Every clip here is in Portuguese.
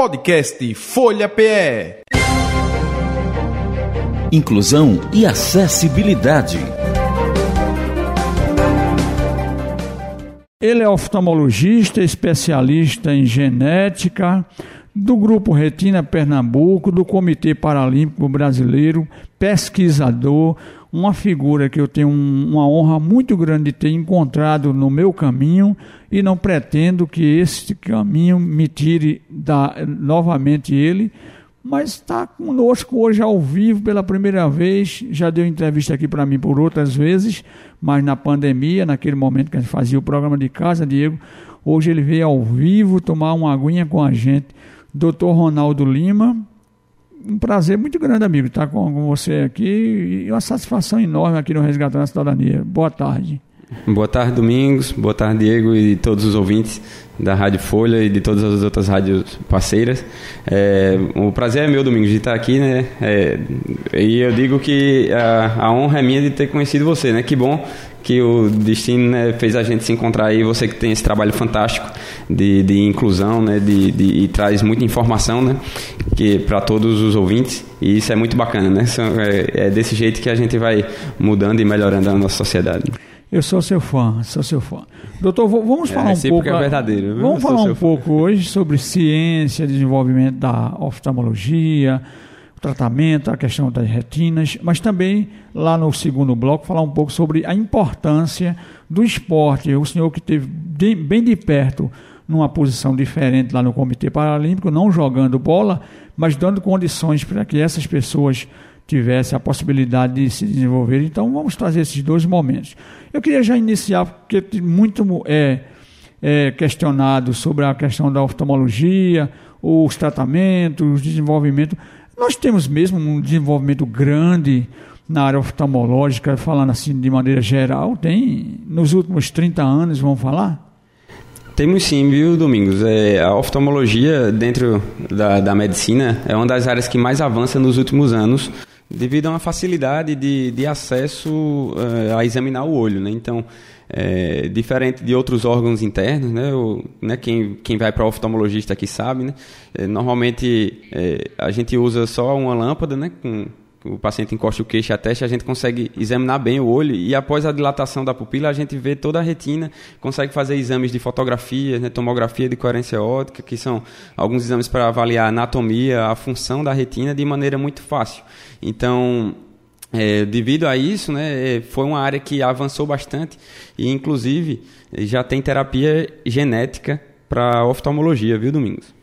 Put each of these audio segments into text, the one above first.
Podcast Folha PE. Inclusão e acessibilidade. Ele é oftalmologista, especialista em genética, do Grupo Retina Pernambuco, do Comitê Paralímpico Brasileiro, pesquisador, uma figura que eu tenho um, uma honra muito grande de ter encontrado no meu caminho e não pretendo que esse caminho me tire da, novamente ele, mas está conosco hoje ao vivo pela primeira vez. Já deu entrevista aqui para mim por outras vezes, mas na pandemia, naquele momento que a gente fazia o programa de casa, Diego, hoje ele veio ao vivo tomar uma aguinha com a gente. Doutor Ronaldo Lima, um prazer muito grande, amigo, estar com, com você aqui e uma satisfação enorme aqui no Resgatando a Cidadania. Boa tarde. Boa tarde, Domingos. Boa tarde, Diego e todos os ouvintes da Rádio Folha e de todas as outras rádios parceiras. É, o prazer é meu, Domingos, de estar aqui, né? É, e eu digo que a, a, honra é minha de ter conhecido você, né? Que bom que o destino né, fez a gente se encontrar aí. Você que tem esse trabalho fantástico de, de inclusão, né? De, de, e traz muita informação, né? Que para todos os ouvintes. E isso é muito bacana, né? É, é desse jeito que a gente vai mudando e melhorando a nossa sociedade. Eu sou seu fã, sou seu fã. Doutor, vamos é, falar é, um pouco. É verdadeiro. Viu? Vamos falar um pouco fã. hoje sobre ciência, desenvolvimento da oftalmologia, tratamento, a questão das retinas, mas também lá no segundo bloco falar um pouco sobre a importância do esporte. O senhor que teve bem de perto numa posição diferente lá no Comitê Paralímpico, não jogando bola, mas dando condições para que essas pessoas tivesse a possibilidade de se desenvolver. Então, vamos trazer esses dois momentos. Eu queria já iniciar, porque muito é, é questionado sobre a questão da oftalmologia, os tratamentos, o desenvolvimento. Nós temos mesmo um desenvolvimento grande na área oftalmológica, falando assim de maneira geral, tem nos últimos 30 anos, vamos falar? Temos sim, viu, Domingos? É, a oftalmologia, dentro da, da medicina, é uma das áreas que mais avança nos últimos anos devido a uma facilidade de, de acesso uh, a examinar o olho, né? Então, é, diferente de outros órgãos internos, né? O, né quem, quem vai para oftalmologista aqui sabe, né? É, normalmente é, a gente usa só uma lâmpada, né? Com, o paciente encosta o queixo e a testa, a gente consegue examinar bem o olho e após a dilatação da pupila a gente vê toda a retina, consegue fazer exames de fotografia, né, tomografia de coerência óptica, que são alguns exames para avaliar a anatomia, a função da retina de maneira muito fácil. Então, é, devido a isso, né, é, foi uma área que avançou bastante e, inclusive, já tem terapia genética para oftalmologia, viu, Domingos?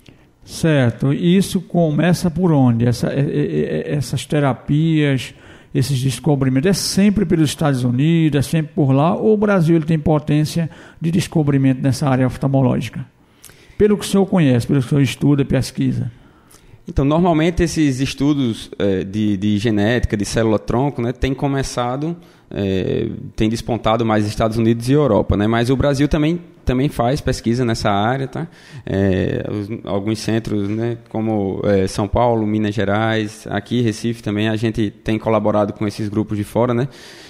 Certo. Isso começa por onde? Essa, é, é, essas terapias, esses descobrimentos, é sempre pelos Estados Unidos, é sempre por lá, ou o Brasil ele tem potência de descobrimento nessa área oftalmológica? Pelo que o senhor conhece, pelo que o senhor estuda pesquisa. Então, normalmente esses estudos é, de, de, genética, de célula-tronco, né, têm começado, é, tem despontado mais Estados Unidos e Europa, né? Mas o Brasil também, também faz pesquisa nessa área, tá? É, alguns centros, né, como São Paulo, Minas Gerais, aqui Recife também, a gente tem colaborado com esses grupos de fora, né?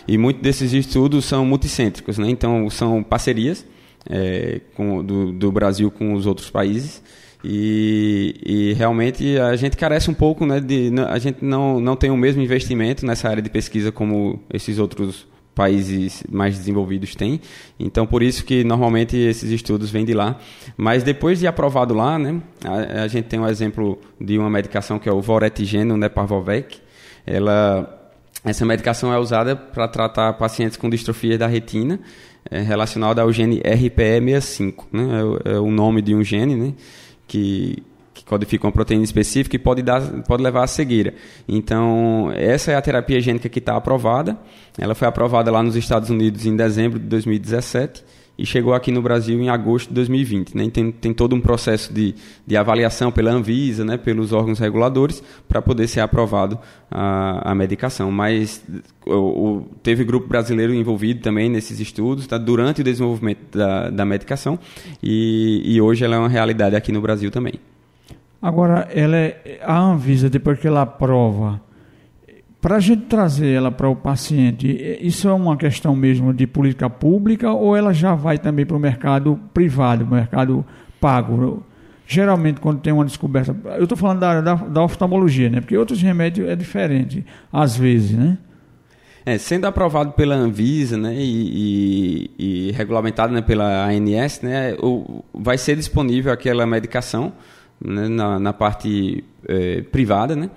E muitos desses estudos são multicêntricos, né? Então, são parcerias com, do, do Brasil com os outros países, e, e, realmente a gente carece um pouco, né, de, a gente não, não tem o mesmo investimento nessa área de pesquisa como esses outros países mais desenvolvidos têm. Então, por isso que normalmente esses estudos vêm de lá. Mas depois de aprovado lá, né, a, a gente tem um exemplo de uma medicação que é o Voretigeno, né, Parvovec. Ela essa medicação é usada para tratar pacientes com distrofia da retina é, relacionada ao gene RPE65. Né? É, é, o nome de um gene, né? Que, que codifica uma proteína específica e pode, dar, pode levar à cegueira. Então, essa é a terapia gênica que está aprovada. Ela foi aprovada lá nos Estados Unidos em dezembro de 2017 e chegou aqui no Brasil em agosto de 2020. Né? Tem, tem todo um processo de, de avaliação pela Anvisa, né? pelos órgãos reguladores, para poder ser aprovado a, a medicação. Mas o, o, teve grupo brasileiro envolvido também nesses estudos, tá? durante o desenvolvimento da, da medicação, e, e hoje ela é uma realidade aqui no Brasil também. Agora, ela é, a Anvisa, depois que ela aprova para a gente trazer ela para o paciente, isso é uma questão mesmo de política pública ou ela já vai também para o mercado privado, mercado pago? geralmente quando tem uma descoberta, eu estou falando da, da, da oftalmologia, né? Porque outros remédios é diferente, às vezes, né? É, sendo aprovado pela Anvisa né, e, e, e regulamentado né, pela ANS, né, o, vai ser disponível aquela medicação né, na, na, parte é, privada, né?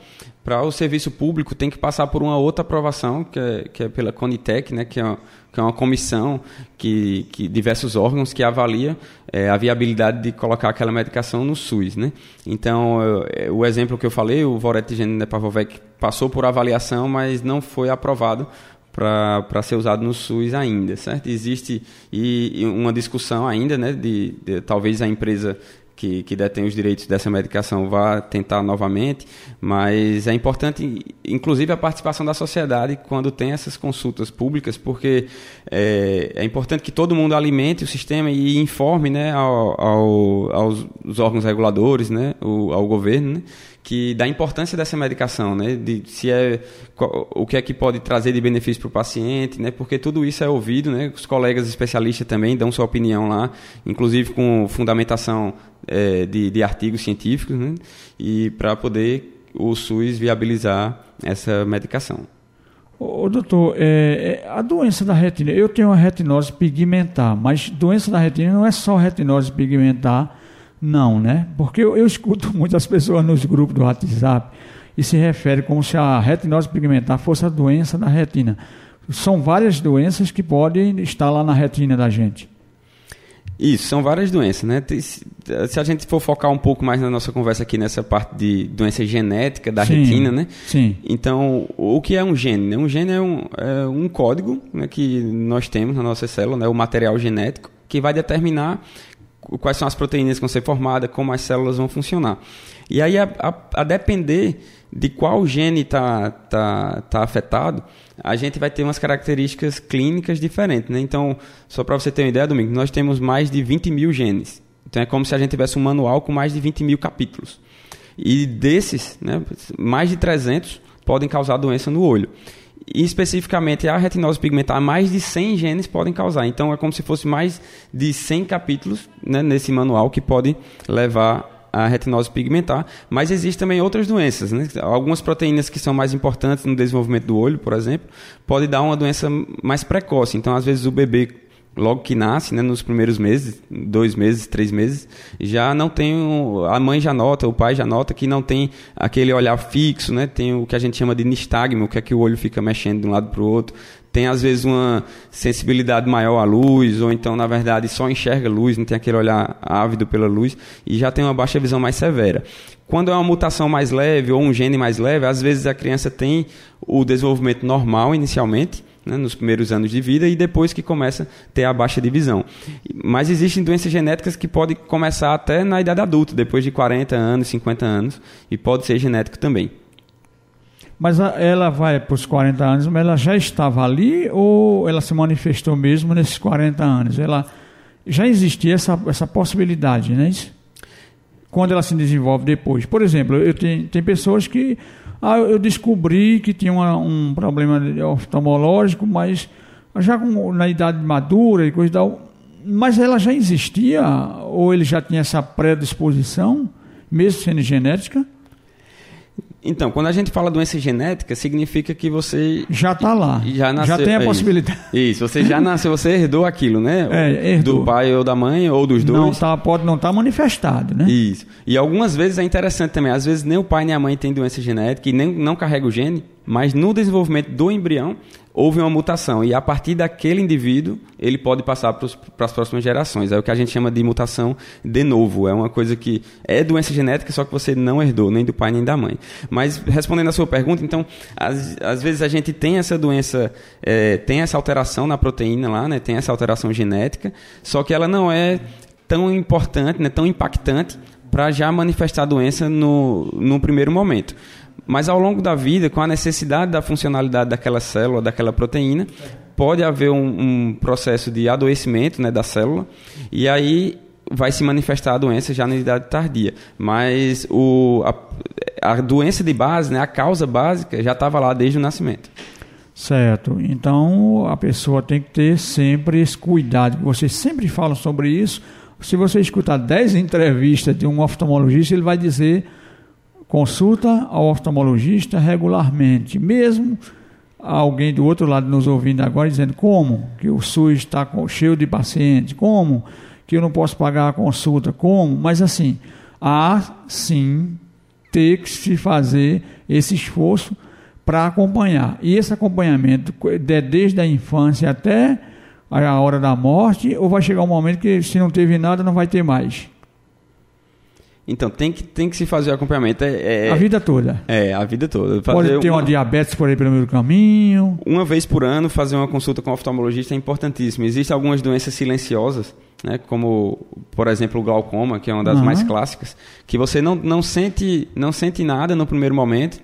Para o serviço público tem que passar por uma outra aprovação, que é, que é pela Conitec, né? Que é uma, que é uma comissão que, que diversos órgãos que avalia é, a viabilidade de colocar aquela medicação no SUS, né? Então, eu, é, o exemplo que eu falei, o Voretigene Nepavovec passou por avaliação, mas não foi aprovado para ser usado no SUS ainda, certo? Existe e, e uma discussão ainda, né, de, de, talvez a empresa que, que detém os direitos dessa medicação vá tentar novamente, mas é importante, inclusive, a participação da sociedade quando tem essas consultas públicas, porque é, é importante que todo mundo alimente o sistema e informe né, ao, ao, aos órgãos reguladores, né, o, ao governo, né, que da importância dessa medicação, né, de se é o que é que pode trazer de benefício para o paciente, né, porque tudo isso é ouvido, né, os colegas especialistas também dão sua opinião lá, inclusive com fundamentação é, de, de, artigos científicos, né, e para poder o SUS viabilizar essa medicação. Ô, doutor, é, é, a doença da retina, eu tenho uma retinose pigmentar, mas doença da retina não é só retinose pigmentar, não, né? Porque eu, eu escuto muitas pessoas nos grupos do WhatsApp e se refere como se a retinose pigmentar fosse a doença da retina. São várias doenças que podem estar lá na retina da gente. Isso, são várias doenças, né? Se a gente for focar um pouco mais na nossa conversa aqui nessa parte de doença genética da sim, retina, né? Sim. Então, o que é um gene? Né? Um gene é um, é um código né, que nós temos na nossa célula, né? o material genético, que vai determinar quais são as proteínas que vão ser formadas, como as células vão funcionar. E aí, a, a, a depender de qual gene está tá, tá afetado, a gente vai ter umas características clínicas diferentes. Né? Então, só para você ter uma ideia, Domingo, nós temos mais de 20 mil genes. Então, é como se a gente tivesse um manual com mais de 20 mil capítulos. E desses, né, mais de 300 podem causar doença no olho. E especificamente a retinose pigmentar, mais de 100 genes podem causar. Então é como se fosse mais de 100 capítulos né, nesse manual que pode levar a retinose pigmentar, mas existem também outras doenças. Né? Algumas proteínas que são mais importantes no desenvolvimento do olho, por exemplo, pode dar uma doença mais precoce. Então, às vezes, o bebê logo que nasce, né, nos primeiros meses, dois meses, três meses, já não tem, a mãe já nota, o pai já nota que não tem aquele olhar fixo, né, tem o que a gente chama de nistagmo, que é que o olho fica mexendo de um lado para o outro, tem às vezes uma sensibilidade maior à luz, ou então, na verdade, só enxerga luz, não tem aquele olhar ávido pela luz, e já tem uma baixa visão mais severa. Quando é uma mutação mais leve ou um gene mais leve, às vezes a criança tem o desenvolvimento normal inicialmente, né, nos primeiros anos de vida e depois que começa a ter a baixa de visão. Mas existem doenças genéticas que podem começar até na idade adulta, depois de 40 anos, 50 anos, e pode ser genético também. Mas ela vai para os 40 anos, mas ela já estava ali ou ela se manifestou mesmo nesses 40 anos? Ela já existia essa, essa possibilidade, não é isso? Quando ela se desenvolve depois. Por exemplo, eu tenho, tem pessoas que ah, eu descobri que tinha uma, um problema oftalmológico, mas já com, na idade madura e coisa e tal. Mas ela já existia, ou ele já tinha essa predisposição, mesmo sendo genética? Então, quando a gente fala doença genética, significa que você já está lá, já, nasceu, já tem a é possibilidade. Isso, você já nasceu, você herdou aquilo, né? É, herdou. Do pai ou da mãe ou dos dois. Não tá, pode não estar tá manifestado, né? Isso. E algumas vezes é interessante também, às vezes nem o pai nem a mãe tem doença genética e nem não carrega o gene, mas no desenvolvimento do embrião houve uma mutação e a partir daquele indivíduo ele pode passar para as próximas gerações. É o que a gente chama de mutação de novo. É uma coisa que é doença genética, só que você não herdou, nem do pai nem da mãe. Mas respondendo a sua pergunta, então, às, vezes a gente tem essa doença, é, tem essa alteração na proteína lá, né, tem essa alteração genética, só que ela não é tão importante, né, tão impactante para já manifestar a doença no, no primeiro momento. Mas ao longo da vida, com a necessidade da funcionalidade daquela célula, daquela proteína, pode haver um, um processo de adoecimento né, da célula, e aí vai se manifestar a doença já na idade tardia. Mas o, a, a doença de base, né, a causa básica, já estava lá desde o nascimento. Certo. Então a pessoa tem que ter sempre esse cuidado. Vocês sempre falam sobre isso. Se você escutar 10 entrevistas de um oftalmologista, ele vai dizer consulta ao oftalmologista regularmente, mesmo alguém do outro lado nos ouvindo agora dizendo como? Que o SUS está cheio de pacientes, como? Que eu não posso pagar a consulta, como, mas assim, há sim ter que se fazer esse esforço para acompanhar. E esse acompanhamento é desde a infância até a hora da morte, ou vai chegar um momento que se não teve nada, não vai ter mais? Então, tem que, tem que se fazer o acompanhamento. É, é, a vida toda. É, a vida toda. Fazer Pode ter uma, uma, diabetes por aí pelo meio do caminho. Uma vez por ano, fazer uma consulta com o oftalmologista é importantíssimo. Existem algumas doenças silenciosas, né, como, por exemplo, o glaucoma, que é uma das uhum. mais clássicas, que você não, não, sente, não sente nada no primeiro momento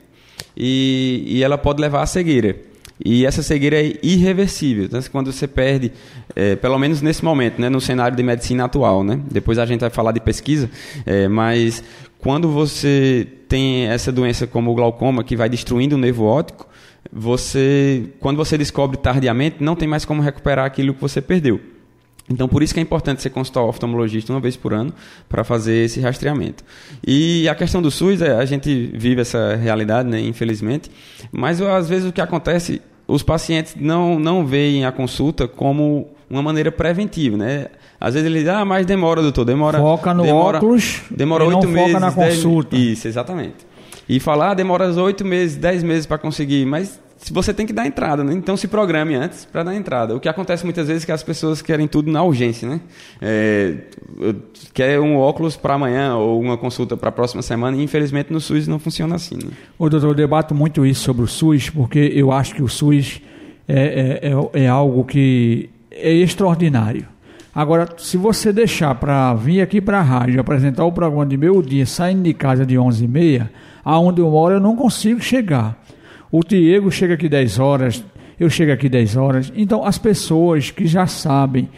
e, e ela pode levar à cegueira. E essa cegueira é irreversível. Então, quando você perde, é, pelo menos nesse momento, né, no cenário de medicina atual, né? depois a gente vai falar de pesquisa, é, mas quando você tem essa doença como o glaucoma, que vai destruindo o nervo óptico, você, quando você descobre tardiamente, não tem mais como recuperar aquilo que você perdeu. Então, por isso que é importante você consultar o oftalmologista uma vez por ano para fazer esse rastreamento. E a questão do SUS, é, a gente vive essa realidade, né, infelizmente, mas às vezes o que acontece, os pacientes não, não veem a consulta como uma maneira preventiva, né? Às vezes ele diz, ah, mas demora, doutor, demora... Foca no demora, óculos demora e oito não meses, foca na consulta. Isso, exatamente. E falar, ah, demora oito meses, dez meses para conseguir, mas você tem que dar entrada, né? Então se programe antes para dar entrada. O que acontece muitas vezes é que as pessoas querem tudo na urgência, né? É, quer um óculos para amanhã ou uma consulta para a próxima semana e infelizmente no SUS não funciona assim. Né? Ô, doutor, eu debato muito isso sobre o SUS porque eu acho que o SUS é, é, é, é algo que é extraordinário. Agora, se você deixar para vir aqui para a rádio apresentar o programa de meio dia, saindo de casa de 11h30, aonde eu moro eu não consigo chegar. O Diego chega aqui 10 horas, eu chego aqui 10 horas. Então, as pessoas que já sabem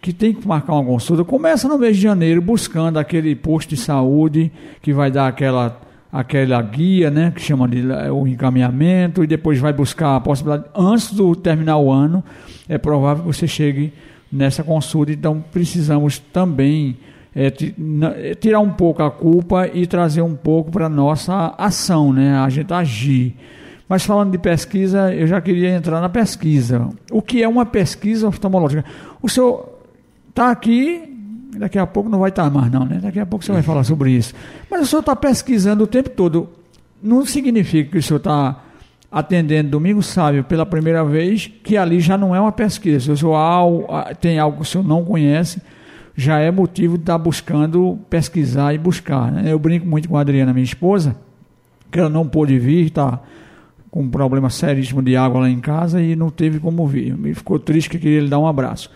que tem que marcar uma consulta, começa no mês de janeiro buscando aquele posto de saúde que vai dar aquela aquela guia, né, que chama de o encaminhamento e depois vai buscar a possibilidade antes do terminar o ano, é provável que você chegue nessa consulta. Então precisamos também é, tirar um pouco a culpa e trazer um pouco para nossa ação, né, a gente agir. Mas falando de pesquisa, eu já queria entrar na pesquisa. O que é uma pesquisa oftalmológica? O senhor está aqui, daqui a pouco não vai estar tá mais, não, né? Daqui a pouco você vai falar sobre isso. Mas o senhor está pesquisando o tempo todo. Não significa que o senhor está atendendo Domingo Sábio pela primeira vez, que ali já não é uma pesquisa. Se o tem algo que o senhor não conhece, já é motivo de estar tá buscando pesquisar e buscar. Né? Eu brinco muito com a Adriana, minha esposa, que ela não pôde vir, está com um problema seríssimo de água lá em casa e não teve como vir. Me ficou triste que queria lhe dar um abraço.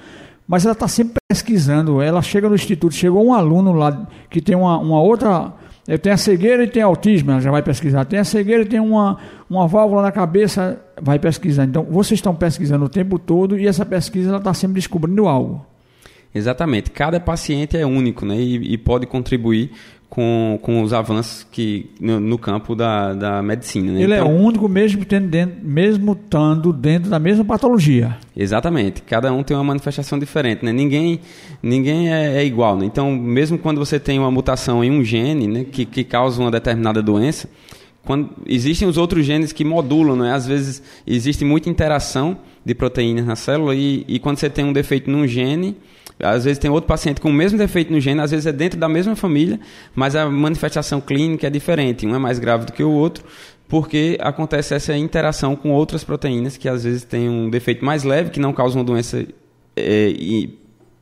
Mas ela está sempre pesquisando. Ela chega no instituto, chegou um aluno lá que tem uma, uma outra. Eh, tem a cegueira e tem autismo, ela já vai pesquisar. Tem a cegueira e tem uma, uma válvula na cabeça, vai pesquisar. Então, vocês estão pesquisando o tempo todo e essa pesquisa está sempre descobrindo algo. Exatamente. Cada paciente é único né? e, e pode contribuir com, com os avanços que no, no campo da, da medicina. Né? Ele é então, é único mesmo tendo dentro, mesmo estando dentro da mesma patologia. Exatamente. Cada um tem uma manifestação diferente, né? Ninguém, ninguém é, é igual, né? Então, mesmo quando você tem uma mutação em um gene, né, que, que causa uma determinada doença, quando existem os outros genes que modulam, né? Às vezes existe muita interação de proteínas na célula e, e quando você tem um defeito num gene, às vezes tem outro paciente com o mesmo defeito no gene, às vezes é dentro da mesma família, mas a manifestação clínica é diferente. Um é mais grave do que o outro, porque acontece essa interação com outras proteínas que às vezes têm um defeito mais leve, que não causa uma doença é,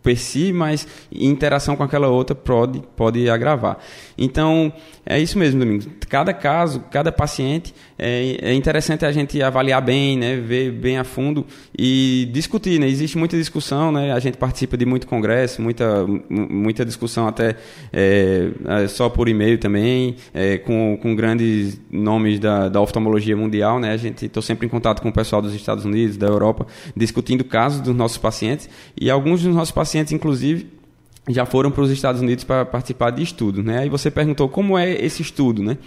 per si, mas interação com aquela outra pode, pode agravar. Então, é isso mesmo, Domingos. Cada caso, cada paciente, é, é interessante a gente avaliar bem, né, ver bem a fundo e discutir. Né? Existe muita discussão, né? a gente participa de muito congresso, muita, muita discussão até é, é, só por e-mail também, é, com, com grandes nomes da, da oftalmologia mundial. Né? A gente estou sempre em contato com o pessoal dos Estados Unidos, da Europa, discutindo casos dos nossos pacientes e alguns dos nossos pacientes, inclusive, já foram para os Estados Unidos para participar de estudos, né? Aí você perguntou como é esse estudo, né?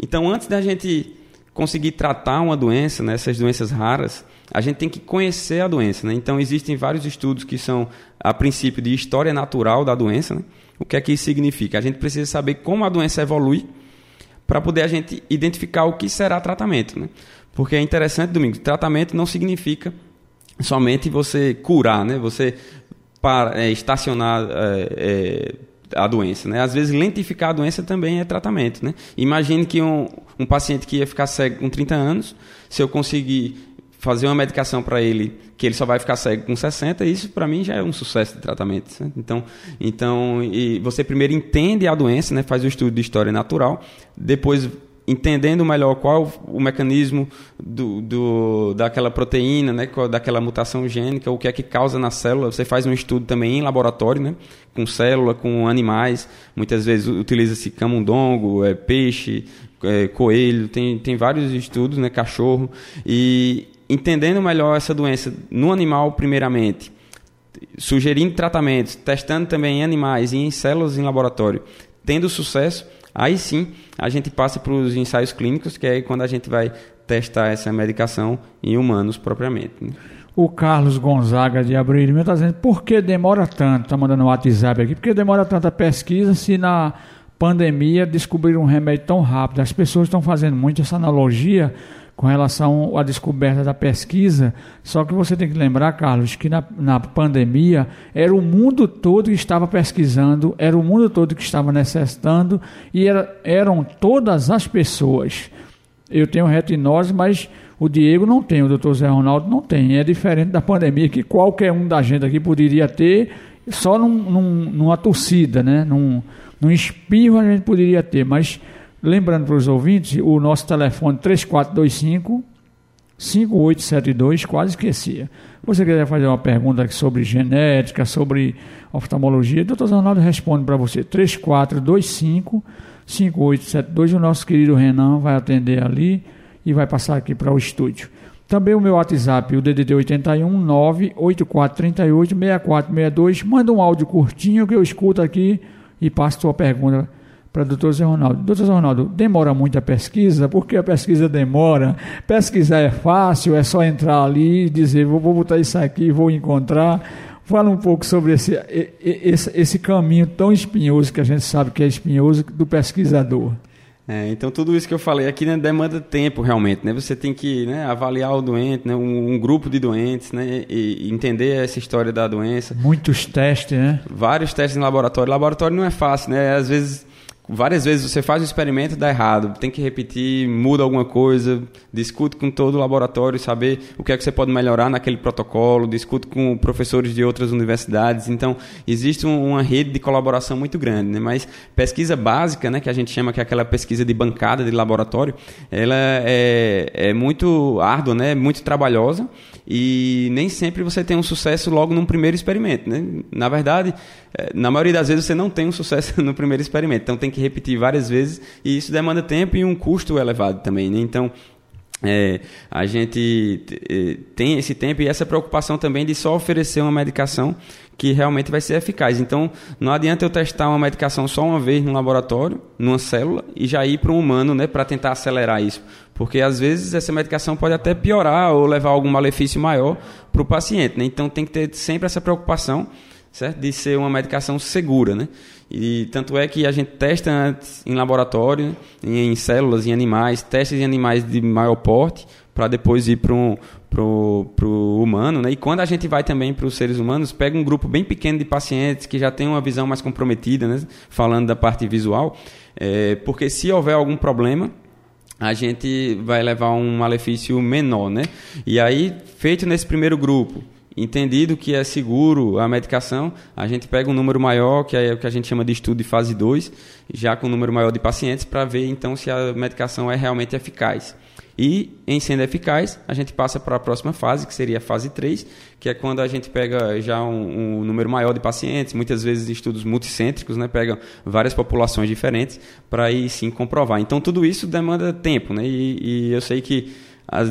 Então, antes da gente conseguir tratar uma doença, né, essas doenças raras, a gente tem que conhecer a doença. Né? Então, existem vários estudos que são, a princípio, de história natural da doença. Né? O que é que isso significa? A gente precisa saber como a doença evolui para poder a gente identificar o que será tratamento. Né? Porque é interessante, Domingo, tratamento não significa somente você curar, né? você para, é, estacionar é, é, a doença. Né? Às vezes, lentificar a doença também é tratamento. Né? Imagine que um, um paciente que ia ficar cego com 30 anos, se eu conseguir fazer uma medicação para ele que ele só vai ficar cego com 60, isso para mim já é um sucesso de tratamento. Né? Então, então e você primeiro entende a doença, né? faz o estudo de história natural, depois entendendo melhor qual o mecanismo do, do, daquela proteína, né, daquela mutação gênica, o que é que causa na célula. Você faz um estudo também em laboratório, né, com célula, com animais. Muitas vezes utiliza-se camundongo, é, peixe, é, coelho, tem, tem vários estudos, né, cachorro. E entendendo melhor essa doença no animal, primeiramente, sugerindo tratamentos, testando também em animais e em células em laboratório, tendo sucesso Aí sim, a gente passa para os ensaios clínicos, que é quando a gente vai testar essa medicação em humanos propriamente. Né? O Carlos Gonzaga de Abril está dizendo por que demora tanto? Está mandando um WhatsApp aqui. Por que demora tanta pesquisa se na pandemia descobriram um remédio tão rápido? As pessoas estão fazendo muito essa analogia com relação à descoberta da pesquisa. Só que você tem que lembrar, Carlos, que na, na pandemia era o mundo todo que estava pesquisando, era o mundo todo que estava necessitando e era, eram todas as pessoas. Eu tenho retinose, mas o Diego não tem, o doutor Zé Ronaldo não tem. É diferente da pandemia que qualquer um da gente aqui poderia ter, só num, num, numa torcida, né? num, num espirro a gente poderia ter, mas Lembrando para os ouvintes, o nosso telefone 3425 5872, quase esquecia. Você quiser fazer uma pergunta sobre genética, sobre oftalmologia, doutor Ronaldo responde para você. 3425 5872, o nosso querido Renan vai atender ali e vai passar aqui para o estúdio. Também o meu WhatsApp, o DDD 81 98438 6462. Manda um áudio curtinho que eu escuto aqui e passo sua pergunta para o doutor Zé Ronaldo. Doutor Zé Ronaldo, demora muito a pesquisa? Por que a pesquisa demora? Pesquisar é fácil, é só entrar ali e dizer, vou, vou botar isso aqui, vou encontrar. Fala um pouco sobre esse, esse, esse caminho tão espinhoso que a gente sabe que é espinhoso do pesquisador. É, então tudo isso que eu falei aqui né, demanda tempo realmente, né? Você tem que né, avaliar o doente, né, um, um, grupo de doentes, né, e, e, entender essa história da doença. Muitos testes, né? Vários testes em laboratório. Laboratório não é fácil, né? Às vezes várias vezes você faz o experimento dá errado, tem que repetir, muda alguma coisa, discute com todo o laboratório, saber o que é que você pode melhorar naquele protocolo, discute com professores de outras universidades. Então, existe um, uma rede de colaboração muito grande, né? Mas pesquisa básica, né, que a gente chama que é aquela pesquisa de bancada de laboratório, ela é, é muito árdua, né? Muito trabalhosa e nem sempre você tem um sucesso logo num primeiro experimento, né? Na verdade, é, na maioria das vezes você não tem um sucesso no primeiro experimento, então tem que repetir várias vezes e isso demanda tempo e um custo elevado também. Né? Então, é, a gente é, tem esse tempo e essa preocupação também de só oferecer uma medicação que realmente vai ser eficaz. Então, não adianta eu testar uma medicação só uma vez no laboratório, numa célula, e já ir para um humano né, para tentar acelerar isso. Porque às vezes essa medicação pode até piorar ou levar algum malefício maior para o paciente. Né? Então, tem que ter sempre essa preocupação certo? De ser uma medicação segura, né? E tanto é que a gente testa em laboratório, em, em células, em animais, testes em animais de maior porte, para depois ir para um, pro, pro humano, né? E quando a gente vai também para os seres humanos, pega um grupo bem pequeno de pacientes que já tem uma visão mais comprometida, né? Falando da parte visual, é, porque se houver algum problema, a gente vai levar um malefício menor, né? E aí, feito nesse primeiro grupo, entendido que é seguro a medicação, a gente pega um número maior, que é o que a gente chama de estudo de fase 2, já com um número maior de pacientes, para ver então se a medicação é realmente eficaz. E, em sendo eficaz, a gente passa para a próxima fase, que seria a fase 3, que é quando a gente pega já um, um número maior de pacientes, muitas vezes estudos multicêntricos, né, pega várias populações diferentes, para aí sim comprovar. Então, tudo isso demanda tempo, né, e, e eu sei que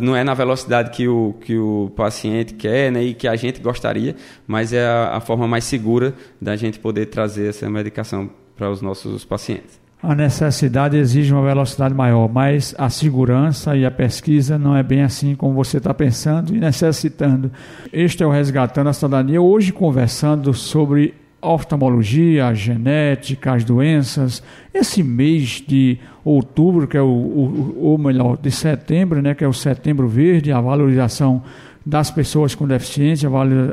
não é na velocidade que o, que o paciente quer né, e que a gente gostaria, mas é a, a forma mais segura da gente poder trazer essa medicação para os nossos pacientes. A necessidade exige uma velocidade maior, mas a segurança e a pesquisa não é bem assim como você está pensando e necessitando. Este é o Resgatando a Cidadania, hoje conversando sobre oftalmologia, genética, as doenças. Esse mês de outubro, que é o, o, ou melhor, de setembro, né, que é o setembro verde, a valorização das pessoas com deficiência,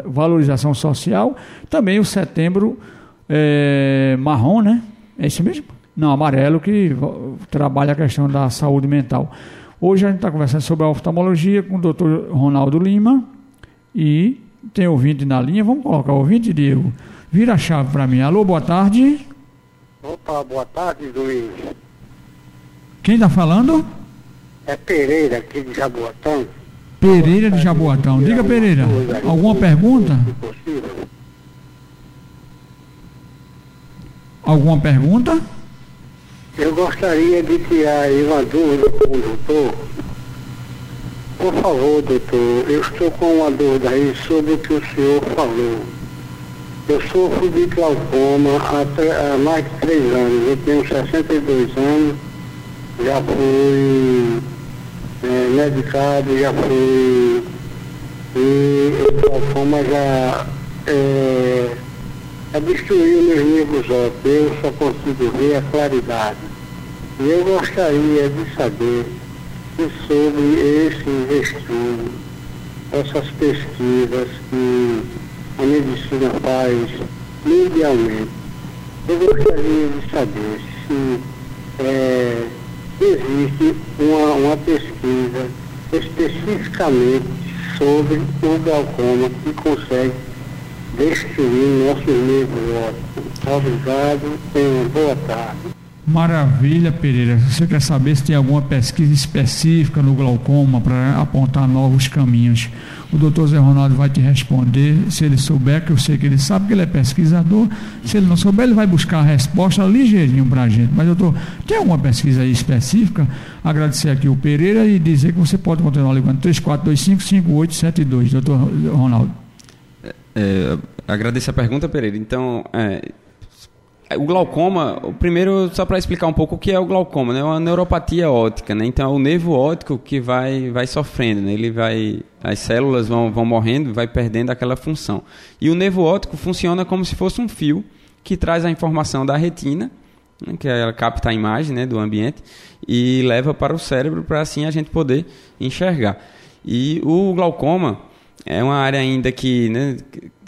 valorização social. Também o setembro é, marrom, né? É isso mesmo? Não, amarelo, que trabalha a questão da saúde mental. Hoje a gente está conversando sobre a oftalmologia com o doutor Ronaldo Lima e tem ouvinte na linha. Vamos colocar o ouvinte, Diego. Vira a chave para mim. Alô, boa tarde. Opa, boa tarde, Luiz. Quem está falando? É Pereira, aqui de Jaboatão. Pereira de Jaboatão. Diga, Pereira, alguma pergunta? Alguma pergunta? Eu gostaria de tirar aí uma dúvida com o doutor. Por favor, doutor, eu estou com uma dúvida aí sobre o que o senhor falou. Eu sofro de glaucoma há, há mais de três anos. Eu tenho 62 anos, já fui é, medicado, já fui. E o glaucoma já é, meus nervos ópticos. Eu só consigo ver a claridade. E eu gostaria de saber sobre esses estudos, essas pesquisas que a medicina faz mundialmente. Eu gostaria de saber se é, existe uma, uma pesquisa especificamente sobre o glaucoma que consegue destruir nossos ópticos. Obrigado, tenha boa tarde. Maravilha, Pereira. Você quer saber se tem alguma pesquisa específica no glaucoma para apontar novos caminhos? O doutor Zé Ronaldo vai te responder. Se ele souber, que eu sei que ele sabe, que ele é pesquisador. Se ele não souber, ele vai buscar a resposta ligeirinho para a gente. Mas, doutor, tem alguma pesquisa específica? Agradecer aqui o Pereira e dizer que você pode continuar ligando 3425-5872, doutor Ronaldo. É, agradeço a pergunta, Pereira. Então, é, é, o glaucoma, primeiro, só para explicar um pouco o que é o glaucoma, né? É uma neuropatia óptica, né? Então, é o nervo óptico que vai, vai sofrendo, né? Ele vai, as células vão, vão morrendo, vai perdendo aquela função. E o nervo óptico funciona como se fosse um fio que traz a informação da retina, né? que ela capta a imagem né? do ambiente, e leva para o cérebro para assim a gente poder enxergar. E o glaucoma é uma área ainda que né,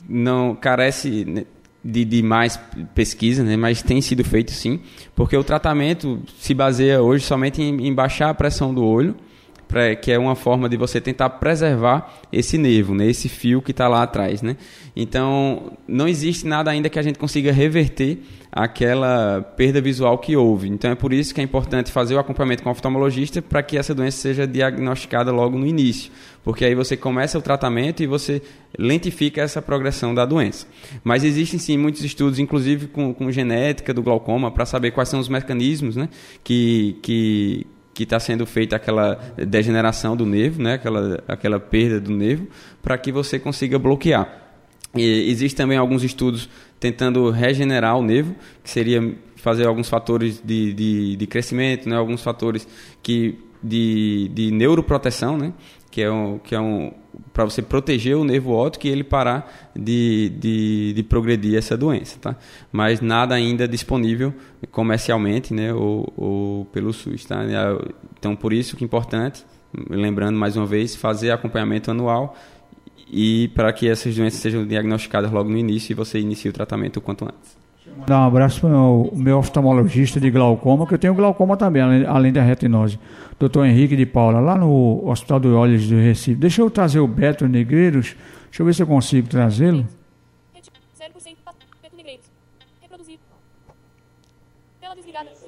não carece né, de, de, mais pesquisa, né? mas tem sido feito sim, porque o tratamento se baseia hoje somente em, em baixar a pressão do olho, pra, que é uma forma de você tentar preservar esse nervo, né? esse fio que está lá atrás. Né? Então, não existe nada ainda que a gente consiga reverter aquela perda visual que houve. Então, é por isso que é importante fazer o acompanhamento com o oftalmologista para que essa doença seja diagnosticada logo no início porque aí você começa o tratamento e você lentifica essa progressão da doença. Mas existem sim muitos estudos, inclusive com, com genética do glaucoma, para saber quais são os mecanismos né, que, que, que está sendo feita aquela degeneração do nervo, né, aquela, aquela perda do nervo, para que você consiga bloquear. E existem também alguns estudos tentando regenerar o nervo, que seria fazer alguns fatores de, de, de crescimento, né, alguns fatores que de, de neuroproteção, né? Que é um, que é um para você proteger o nervo óptico e ele parar de, de, de, progredir essa doença, tá? Mas nada ainda disponível comercialmente, né, ou, ou pelo SUS, tá? Então por isso que é importante, lembrando mais uma vez, fazer acompanhamento anual e para que essas doenças sejam diagnosticadas logo no início e você inicie o tratamento o quanto antes. Dar um abraço para o meu oftalmologista de glaucoma, que eu tenho glaucoma também, além, da retinose. Doutor Henrique de Paula, lá no Hospital do Olhos do Recife. Deixa eu trazer o Beto Negreiros. Deixa eu ver se eu consigo trazê-lo.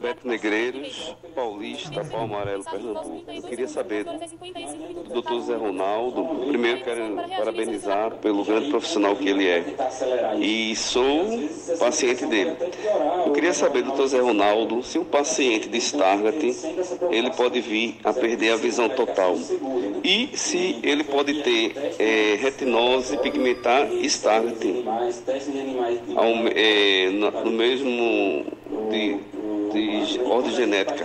Beto Negreiros, Paulista, Pau Amarelo, Pernambuco. Eu queria saber do doutor Zé Ronaldo. Primeiro quero parabenizar pelo grande profissional que ele é. E sou paciente dele. Eu queria saber, doutor Zé Ronaldo, se um paciente de Stargardt, ele pode vir a perder a visão total. E se ele pode ter é, retinose pigmentar Stargardt. Ao, é, no mesmo... De, de ordem genética.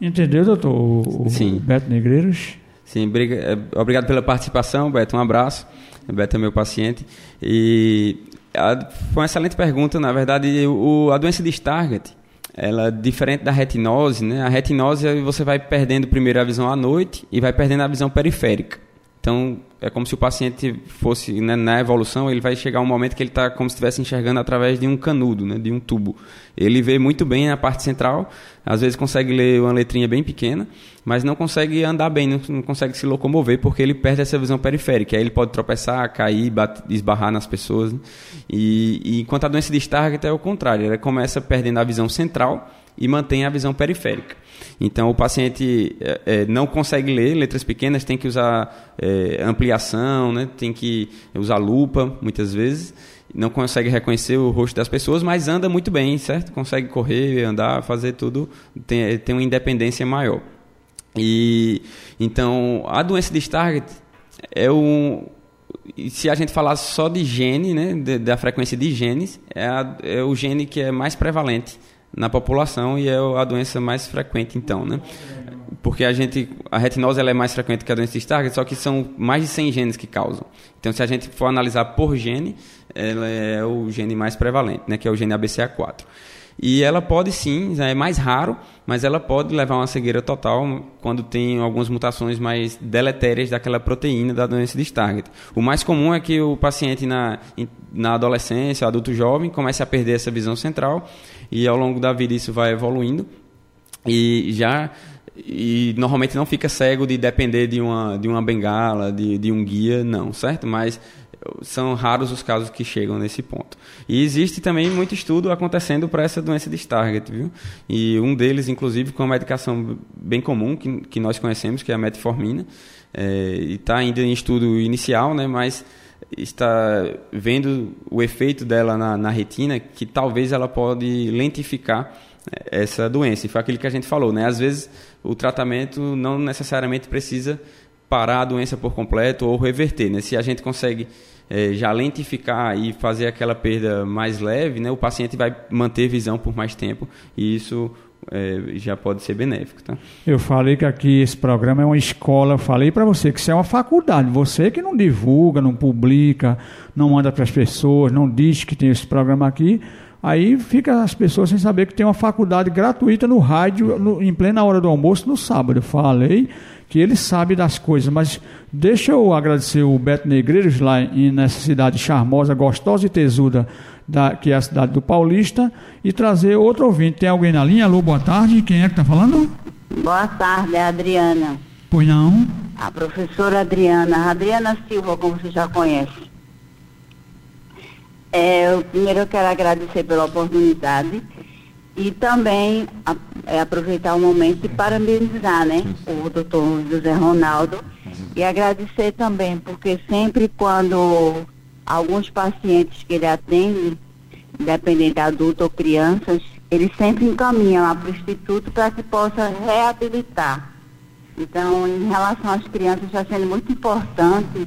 Entendeu, doutor? O, Sim. Beto Negreiros? Sim, é, obrigado pela participação, Beto. Um abraço. O Beto é meu paciente. E a- foi uma excelente pergunta. Na verdade, o, a doença de Stargardt, ela diferente da retinose, né? A retinose você vai perdendo primeiro a visão à noite e vai perdendo a visão periférica. Então, é como se o paciente fosse, né, na evolução, ele vai chegar um momento que ele está como se estivesse enxergando através de um canudo, né, de um tubo. Ele vê muito bem a parte central, às vezes consegue ler uma letrinha bem pequena, mas não consegue andar bem, não, não consegue se locomover, porque ele perde essa visão periférica. Aí ele pode tropeçar, cair, bate- esbarrar nas pessoas. né? E, e enquanto a doença de Stargardt é o contrário, ela começa perdendo a visão central e mantém a visão periférica. Então, o paciente eh, eh, não consegue ler letras pequenas, tem que usar eh, ampliação, né? tem que usar lupa, muitas vezes. Não consegue reconhecer o rosto das pessoas, mas anda muito bem, certo? Consegue correr, andar, fazer tudo, tem, tem uma independência maior. E então, a doença de Stargardt é um se a gente falar só de gene, né, da frequência de genes, é, a- é o gene que é mais prevalente na população e é a doença mais frequente, então, né? Porque a gente, a retinose ela é mais frequente que a doença de Stargardt, só que são mais de 100 genes que causam. Então, se a gente for analisar por gene, ela é o gene mais prevalente, né, que é o gene ABCA4. E ela pode sim, já é mais raro, mas ela pode levar uma cegueira total quando tem algumas mutações mais deletérias daquela proteína da doença de Stargardt. O mais comum é que o paciente na, na adolescência, adulto jovem, comece a perder essa visão central e ao longo da vida isso vai evoluindo e já e normalmente não fica cego de depender de uma de uma bengala de, de um guia não certo mas são raros os casos que chegam nesse ponto e existe também muito estudo acontecendo para essa doença de Stargardt viu e um deles inclusive com uma medicação bem comum que, que nós conhecemos que é a metformina é, e está ainda em estudo inicial né mas está vendo o efeito dela na, na retina que talvez ela pode lentificar eh, essa doença. E foi aquilo que a gente falou, né? Às vezes o tratamento não necessariamente precisa parar a doença por completo ou reverter, né? Se a gente consegue eh, já lentificar e fazer aquela perda mais leve, né? O paciente vai manter visão por mais tempo e isso eh, já pode ser benéfico, tá? Eu falei que aqui esse programa é uma escola. Eu falei para você que isso é uma faculdade. Você que não divulga, não publica, não manda para as pessoas, não diz que tem esse programa aqui. Aí fica as pessoas sem saber que tem uma faculdade gratuita no rádio, no- em plena hora do almoço, no sábado. Eu falei que ele sabe das coisas, mas deixa eu agradecer o Beto Negreiros lá em, nessa cidade charmosa, gostosa e tesuda, da, que é a cidade do Paulista, e trazer outro ouvinte. Tem alguém na linha? Alô, boa tarde. Quem é que está falando? Boa tarde, é a Adriana. Pois não. A professora Adriana, Adriana Silva, como você já conhece. É, eu, primeiro eu quero agradecer pela oportunidade e também a- é, aproveitar o momento e parabenizar né, o doutor José Ronaldo e agradecer também, porque sempre quando alguns pacientes que ele atende, independente adulto ou crianças, ele sempre encaminha lá para o Instituto para que possa reabilitar. Então, em relação às crianças, está sendo muito importante,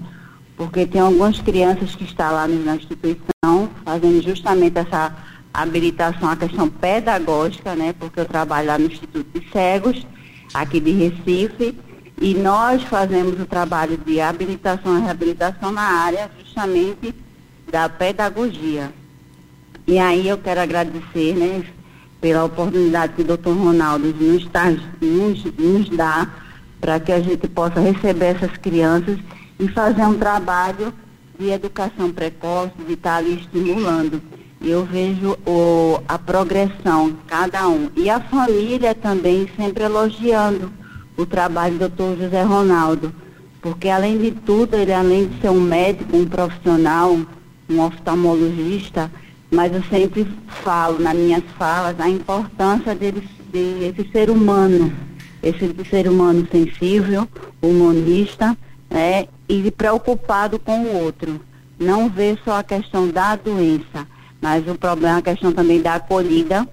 porque tem algumas crianças que estão lá na instituição, fazendo justamente essa habilitação, a questão pedagógica, né? Porque eu trabalho lá no Instituto de Cegos, aqui de Recife, e nós fazemos o trabalho de habilitação e reabilitação na área justamente da pedagogia. E aí eu quero agradecer, né, pela oportunidade que o doutor Ronaldo nos, tá, nos, nos dá para que a gente possa receber essas crianças e fazer um trabalho de educação precoce, de estar ali estimulando. Eu vejo o, a progressão, cada um. E a família também sempre elogiando o trabalho do doutor José Ronaldo. Porque além de tudo, ele além de ser um médico, um profissional, um oftalmologista, mas eu sempre falo nas minhas falas a importância dele, desse ser humano, esse ser humano sensível, humanista, né, e preocupado com o outro. Não ver só a questão da doença, mas o problema é a questão também da acolhida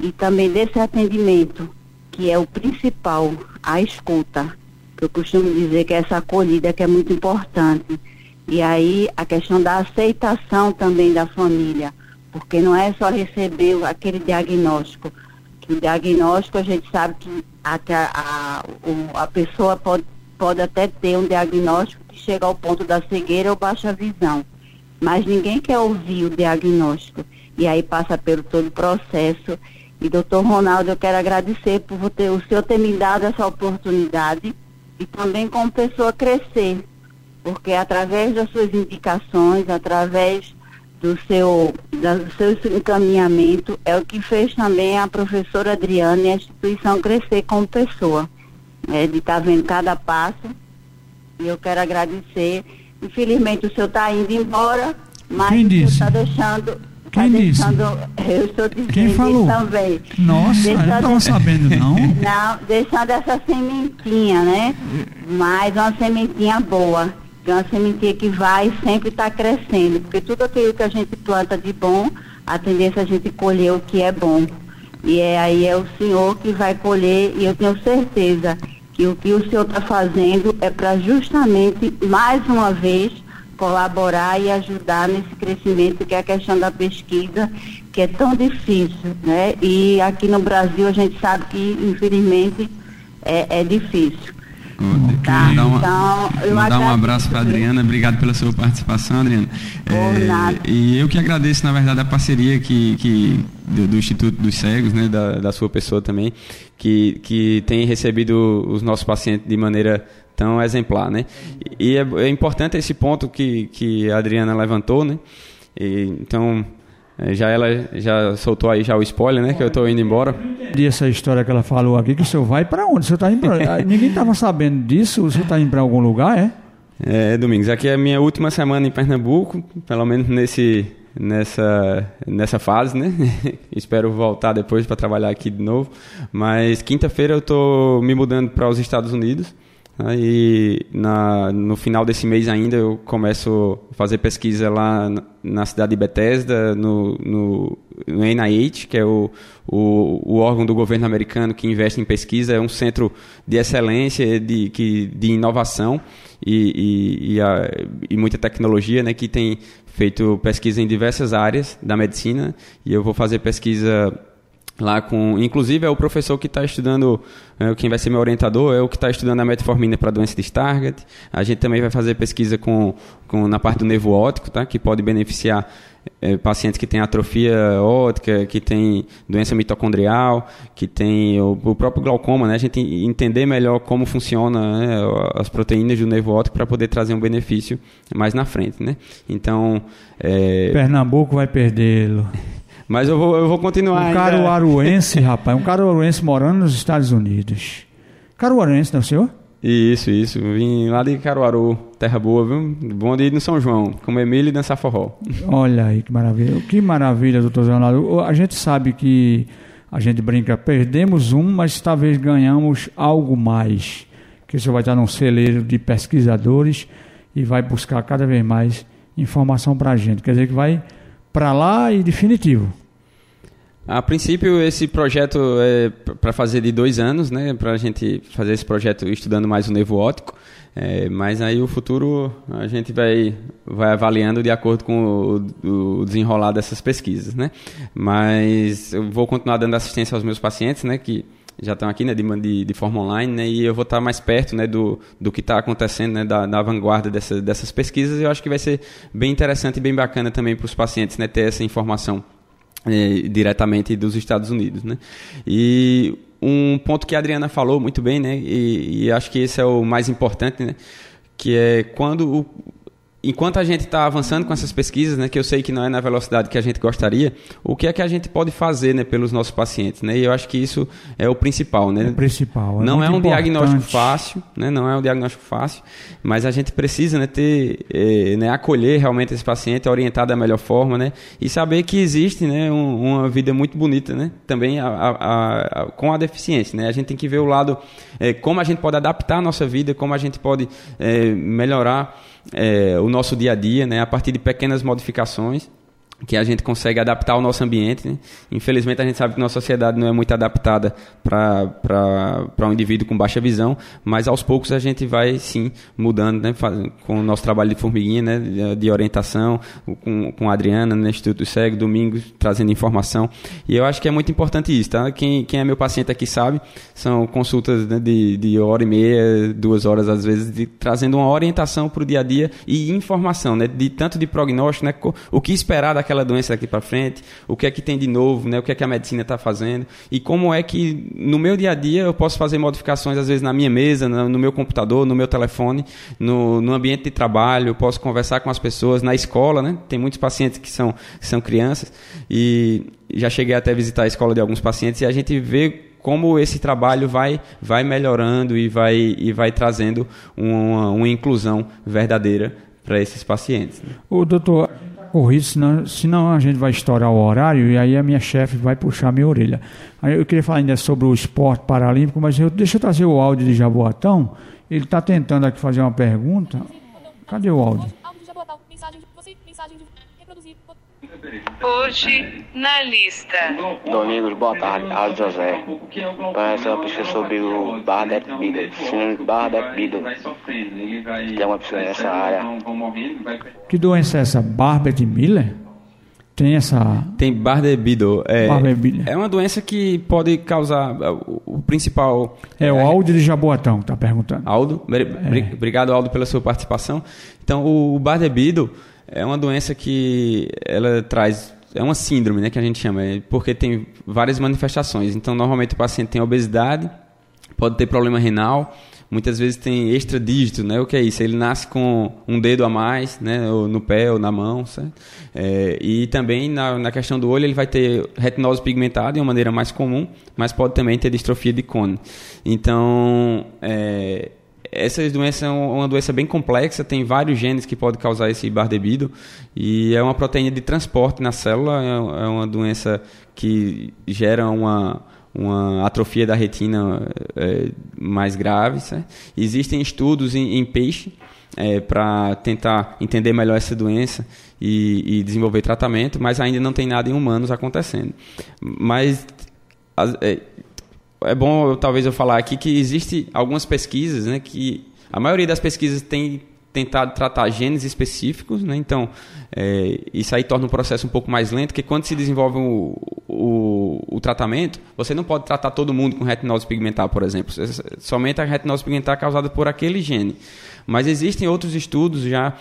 e também desse atendimento, que é o principal, a escuta. Eu costumo dizer que é essa acolhida que é muito importante. E aí a questão da aceitação também da família porque não é só receber aquele diagnóstico. Que o diagnóstico a gente sabe que a, a, a pessoa pode, pode até ter um diagnóstico que chega ao ponto da cegueira ou baixa visão. Mas ninguém quer ouvir o diagnóstico. E aí passa pelo todo o processo. E doutor Ronaldo, eu quero agradecer por ter, o senhor ter me dado essa oportunidade e também como pessoa crescer. Porque através das suas indicações, através do seu, do seu encaminhamento, é o que fez também a professora Adriana e a instituição crescer como pessoa. É, de estar tá vendo cada passo. E eu quero agradecer. Infelizmente o senhor está indo embora, mas Quem disse? está deixando. Quem tá disse? Deixando, eu estou dizendo Quem falou? também. Nossa, eu não Deixando- estava sabendo, não. Não, deixando essa sementinha, né? Mas uma sementinha boa. É uma sementinha que vai sempre estar crescendo. Porque tudo aquilo que a gente planta de bom, a tendência é a gente colher o que é bom. E é, aí é o senhor que vai colher, e eu tenho certeza que o que o senhor está fazendo é para justamente, mais uma vez, colaborar e ajudar nesse crescimento que é a questão da pesquisa, que é tão difícil, né? E aqui no Brasil a gente sabe que, infelizmente, é, é difícil. Tá, Mandar, uma- então, eu mandar um abraço para Adriana, obrigado pela sua participação, Adriana. Nada. e eu que agradeço, na verdade, a parceria que, que do, do Instituto dos Cegos, né, da, da sua pessoa também, que, que tem recebido os nossos pacientes de maneira tão exemplar, né? E é, é importante esse ponto que, que a Adriana levantou, né? E, então, já ela já soltou aí já o spoiler, né? Que eu estou indo embora. E essa história que ela falou aqui, que o senhor vai para onde? O senhor tá indo pra... Ninguém estava sabendo disso, o senhor está indo para algum lugar, é? É, Domingos, aqui é a minha última semana em Pernambuco, pelo menos nesse, nessa, nessa fase, né? Espero voltar depois para trabalhar aqui de novo. Mas quinta-feira eu estou me mudando para os Estados Unidos. Né? E na, no final desse mês ainda eu começo a fazer pesquisa lá na, na cidade de Bethesda, no, no, no NIH, que é o, o, o órgão do governo americano que investe em pesquisa. É um centro de excelência, de, que, de inovação e, e, e, a, e muita tecnologia, né, que tem feito pesquisa em diversas áreas da medicina. E eu vou fazer pesquisa lá com, inclusive é o professor que está estudando, é, quem vai ser meu orientador é o que está estudando a metformina para doença de Stargardt. A gente também vai fazer pesquisa com, com na parte do nervo óptico, tá? Que pode beneficiar é, pacientes que têm atrofia óptica, que têm doença mitocondrial, que tem o, o próprio glaucoma, né? A gente entender melhor como funciona né, as proteínas do nervo óptico para poder trazer um benefício mais na frente, né? Então, é, Pernambuco vai perdê-lo. mas eu vou, eu vou continuar Um caruaruense, rapaz, um caruaruense morando nos Estados Unidos. Caruaruense, não é o senhor? Isso, isso. Vim lá de Caruaru, terra boa, viu? Bom de ir no São João, comer milho e dançar forró. Olha aí que maravilha. Que maravilha, doutor Zé Ronaldo. A gente sabe que a gente brinca, perdemos um, mas talvez ganhamos algo mais. Que o senhor vai estar num celeiro de pesquisadores e vai buscar cada vez mais informação para a gente. Quer dizer que vai para lá e definitivo. A princípio, esse projeto é para fazer de dois anos, né? Para a gente fazer esse projeto estudando mais o nervo óptico. É, mas aí o futuro a gente vai, vai avaliando de acordo com o, o desenrolar dessas pesquisas, né? Mas eu vou continuar dando assistência aos meus pacientes, né? Que já estão aqui, né? De, de, de forma online, né? E eu vou estar mais perto, né? Do, do que está acontecendo, né? Da, da vanguarda dessa, dessas pesquisas. E eu acho que vai ser bem interessante e bem bacana também para os pacientes, né? Ter essa informação é, diretamente dos Estados Unidos, né? E um ponto que a Adriana falou muito bem, né? E, e acho que esse é o mais importante, né? Que é quando o, enquanto a gente está avançando com essas pesquisas, né, que eu sei que não é na velocidade que a gente gostaria, o que é que a gente pode fazer, né, pelos nossos pacientes, né? E eu acho que isso é o principal, né? É o principal. É não é um importante. diagnóstico fácil, né? Não é um diagnóstico fácil, mas a gente precisa, né, ter, eh, né, acolher realmente esse paciente, orientar da melhor forma, né? E saber que existe, né, um- uma vida muito bonita, né? Também a- a- a- com a deficiência, né? A gente tem que ver o lado, eh, como a gente pode adaptar a nossa vida, como a gente pode eh, melhorar eh, o nosso dia a dia, né? A partir de pequenas modificações que a gente consegue adaptar o nosso ambiente. Né? Infelizmente, a gente sabe que nossa sociedade não é muito adaptada para um indivíduo com baixa visão, mas aos poucos a gente vai sim mudando né? com o nosso trabalho de formiguinha, né? de orientação, com, com a Adriana, no? Instituto Cego, Domingos, trazendo informação. E eu acho que é muito importante isso. Tá? Quem, quem é meu paciente aqui sabe, são consultas né? de, de hora e meia, duas horas às vezes, de, trazendo uma orientação para o dia a dia e informação, né? de tanto de prognóstico, né? o que esperar daquela aquela doença daqui para frente, o que é que tem de novo, né, o que é que a medicina está fazendo e como é que no meu dia a dia eu posso fazer modificações às vezes na minha mesa, no meu computador, no meu telefone, no, no ambiente de trabalho, eu posso conversar com as pessoas na escola, né? Tem muitos pacientes que são, que são crianças e já cheguei até a visitar a escola de alguns pacientes e a gente vê como esse trabalho vai, vai melhorando e vai, e vai trazendo uma, uma inclusão verdadeira para esses pacientes. Né? O doutor, corrido, senão, senão a gente vai estourar o horário e aí a minha chefe vai puxar a minha orelha. Aí eu queria falar ainda sobre o esporte paralímpico, mas eu, deixa eu trazer o áudio de Jaboatão. Ele está tentando aqui fazer uma pergunta. Cadê o áudio? Hoje na lista. Domingos, boa tarde. Aldo José. Parece uma pesquisa sobre o Bardet Biddle. Síndrome de Biddle. Tem uma pessoa nessa área. Que doença é essa? Bardet Miller? Tem essa. Tem Bardet-Biedl. É, é uma doença que pode causar. O principal. É o Aldo de Jaboatão que está perguntando. Aldo, é. obrigado, Aldo, pela sua participação. Então, o Bardet-Biedl é uma doença que ela traz é uma síndrome, né, que a gente chama, é porque tem várias manifestações. Então, normalmente o paciente tem obesidade, pode ter problema renal, muitas vezes tem extradígito, né? O que é isso? Ele nasce com um dedo a mais, né? Ou no pé ou na mão, certo? É, e também na, na questão do olho ele vai ter retinose pigmentada de uma maneira mais comum, mas pode também ter distrofia de cone. Então, é, essa doença é uma doença bem complexa, tem vários genes que podem causar esse bardebido e é uma proteína de transporte na célula, é, é uma doença que gera uma, uma atrofia da retina é, mais grave. Certo? Existem estudos em, em peixe é, para tentar entender melhor essa doença e, e, desenvolver tratamento, mas ainda não tem nada em humanos acontecendo. Mas é, é bom talvez eu falar aqui que existe algumas pesquisas, né, que a maioria das pesquisas tem tentado tratar genes específicos, né? então é, isso aí torna o processo um pouco mais lento, porque quando se desenvolve o, o, o, tratamento, você não pode tratar todo mundo com retinose pigmentar, por exemplo, somente a retinose pigmentar causada por aquele gene. Mas existem outros estudos já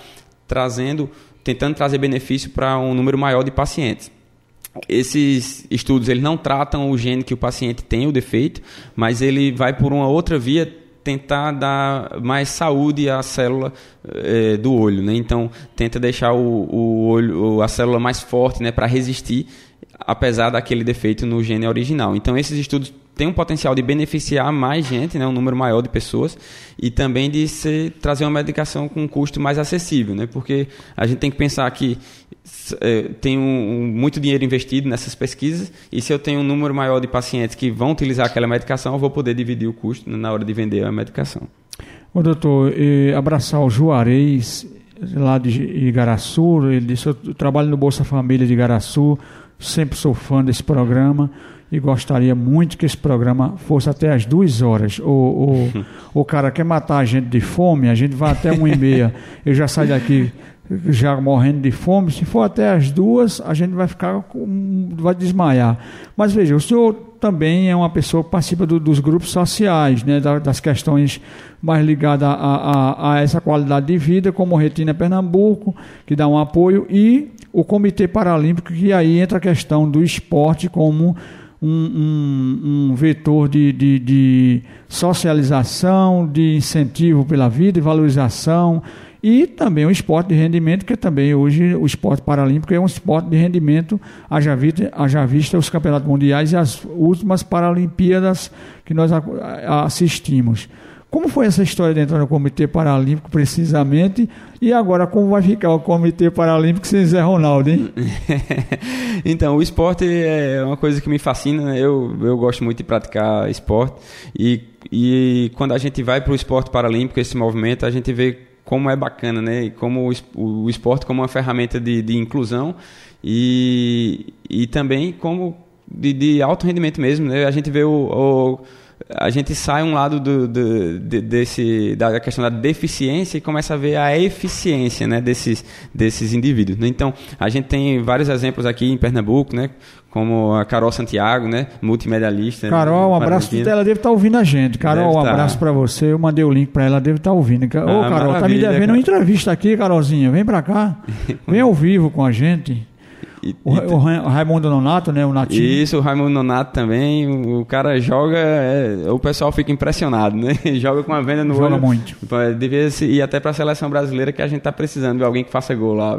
trazendo, tentando trazer benefício para um número maior de pacientes esses estudos eles não tratam o gene que o paciente tem o defeito, mas ele vai por uma outra via tentar dar mais saúde à célula é, do olho, né? Então tenta deixar o, o olho, a célula mais forte, né, para resistir, apesar daquele defeito no gene original. Então esses estudos têm um potencial de beneficiar mais gente, né, um número maior de pessoas, e também de trazer uma medicação com um custo mais acessível, né? Porque a gente tem que pensar que é, tenho um, muito dinheiro investido nessas pesquisas e se eu tenho um número maior de pacientes que vão utilizar aquela medicação, eu vou poder dividir o custo na hora de vender a medicação. O doutor, abraçar o Juarez, lá de Igaraçu, ele disse, eu trabalho no Bolsa Família de Igaraçu, sempre sou fã desse programa e gostaria muito que esse programa fosse até as duas horas. O, o, o cara quer matar a gente de fome, a gente vai até uma e meia. Eu já saio daqui já morrendo de fome, se for até as duas, a gente vai ficar, com, vai desmaiar. Mas veja, o senhor também é uma pessoa que participa do, dos grupos sociais, né, das questões mais ligadas a, a, a, essa qualidade de vida, como o Retina Pernambuco, que dá um apoio, e o Comitê Paralímpico, que aí entra a questão do esporte como um, um, um vetor de, de, de socialização, de incentivo pela vida e valorização e também o esporte de rendimento, que também hoje o esporte paralímpico é um esporte de rendimento, haja vista, haja vista os campeonatos mundiais e as últimas Paralimpíadas que nós assistimos. Como foi essa história de entrar no Comitê Paralímpico precisamente? E agora como vai ficar o Comitê Paralímpico sem Zé Ronaldo, hein? então, o esporte é uma coisa que me fascina. Né? Eu, eu gosto muito de praticar esporte. E, e quando a gente vai para o esporte paralímpico, esse movimento, a gente vê como é bacana, né? E como o esporte como uma ferramenta de, de inclusão e, e também como de, de alto rendimento mesmo, né? A gente vê o, o a gente sai um lado do, do, de, desse, da questão da deficiência e começa a ver a eficiência né, desses, desses indivíduos. Né? Então, a gente tem vários exemplos aqui em Pernambuco, né, como a Carol Santiago, né, multimedialista. Carol, um abraço. Ela deve estar tá ouvindo a gente. Carol, deve um tá. abraço para você. Eu mandei o link para ela, deve estar tá ouvindo. Ô, ah, Carol, tá me devendo uma entrevista aqui, Carolzinha. Vem para cá. Vem ao vivo com a gente. E, o, e, o, Raimundo Nonato, né? O Natinho. Isso, o Raimundo Nonato também. O, o cara joga, é, o pessoal fica impressionado, né? joga com a venda no joga olho. Joga muito. Devia ir até para a seleção brasileira que a gente está precisando de alguém que faça gol lá.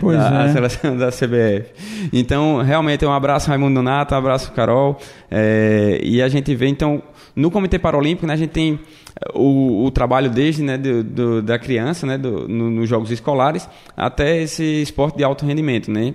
Pois da, é. A seleção da CBF. Então, realmente, um abraço, Raimundo Nonato, um abraço, Carol. É, e a gente vê, então, no Comitê Paralímpico, né, a gente tem o, o trabalho desde né, do, do, da criança, né, do, no, nos jogos escolares, até esse esporte de alto rendimento, né?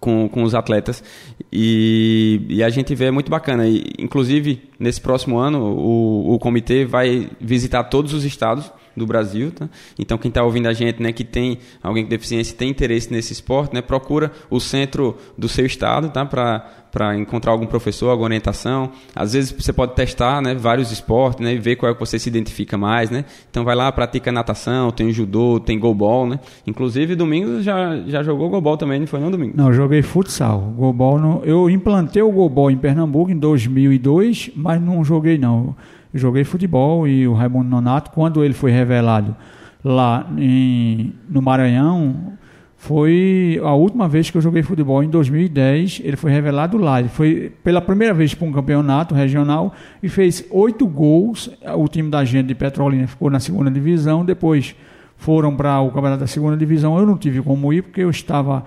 Com, com os atletas e, e, a gente vê é muito bacana. E, inclusive, nesse próximo ano, o, o comitê vai visitar todos os estados do Brasil, tá? Então quem está ouvindo a gente, né, que tem alguém com deficiência, tem interesse nesse esporte, né, procura o centro do seu estado, tá, para para encontrar algum professor, alguma orientação. Às vezes você pode testar, né, vários esportes, né, e ver qual é que você se identifica mais, né. Então vai lá, pratica natação, tem judô, tem goalball, né. Inclusive domingo já já jogou goalball também, não foi não domingo? Não, joguei futsal. Goalball não, eu implantei o goalball em Pernambuco em 2002, mas não joguei não. Joguei futebol e o Raimundo Nonato, quando ele foi revelado lá em, no Maranhão, foi a última vez que eu joguei futebol em 2010. Ele foi revelado lá. Ele foi pela primeira vez para um campeonato regional e fez oito gols. O time da gente de Petrolina ficou na segunda divisão. Depois foram para o campeonato da segunda divisão. Eu não tive como ir porque eu estava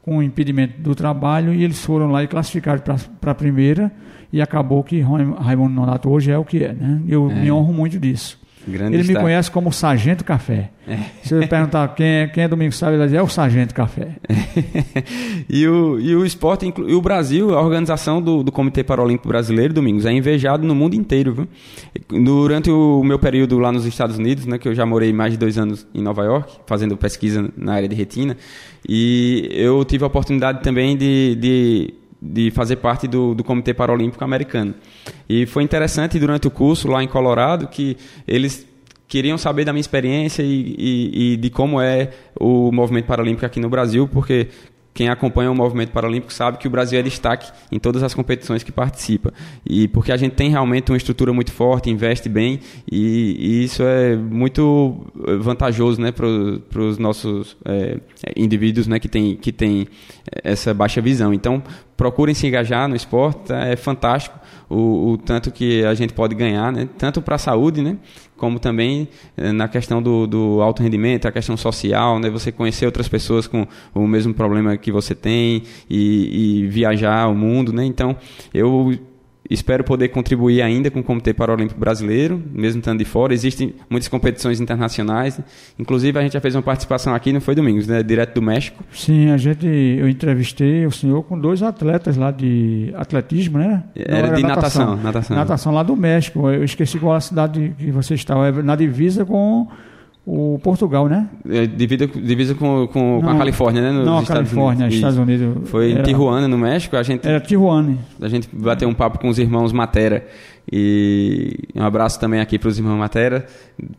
com impedimento do trabalho e eles foram lá e classificaram para a primeira. E acabou que Raimundo Nonato hoje é o que é. Né? Eu é. me honro muito disso. Grande ele me conhece como Sargento Café. É. Se eu perguntar quem é, quem é Domingos Salles, ele vai dizer, é o Sargento Café. e, o, e o esporte, e o Brasil, a organização do, do Comitê Paralímpico Brasileiro, Domingos, é invejado no mundo inteiro. Viu? Durante o meu período lá nos Estados Unidos, né, que eu já morei mais de dois anos em Nova York, fazendo pesquisa na área de retina, e eu tive a oportunidade também de, de de fazer parte do, do Comitê Paralímpico Americano. E foi interessante durante o curso lá em Colorado que eles queriam saber da minha experiência e, e, e de como é o movimento paralímpico aqui no Brasil, porque quem acompanha o movimento paralímpico sabe que o Brasil é destaque em todas as competições que participa. E porque a gente tem realmente uma estrutura muito forte, investe bem, e, e isso é muito vantajoso né, para os nossos é, indivíduos né, que têm que tem essa baixa visão. Então, procurem se engajar no esporte, é fantástico o, o tanto que a gente pode ganhar, né? tanto para a saúde, né? como também eh, na questão do, do alto rendimento, a questão social, né? você conhecer outras pessoas com o mesmo problema que você tem e, e viajar o mundo. Né? Então, eu Espero poder contribuir ainda com o Comitê Paralímpico Brasileiro, mesmo estando de fora. Existem muitas competições internacionais. Inclusive, a gente já fez uma participação aqui, não foi domingos, né? Direto do México. Sim, a gente, eu entrevistei o senhor com dois atletas lá de atletismo, né? Era, era de natação, natação, natação. Natação lá do México. Eu esqueci qual a cidade que você estava. É na divisa com o Portugal, né? É, divisa, divisa com, com, com, a Califórnia, né? Nos não, a Califórnia, Unidos. Estados Unidos. Foi em Tijuana, no México. A gente, era Tijuana. A gente bateu um papo com os irmãos Matera. E um abraço também aqui para os irmãos Matera.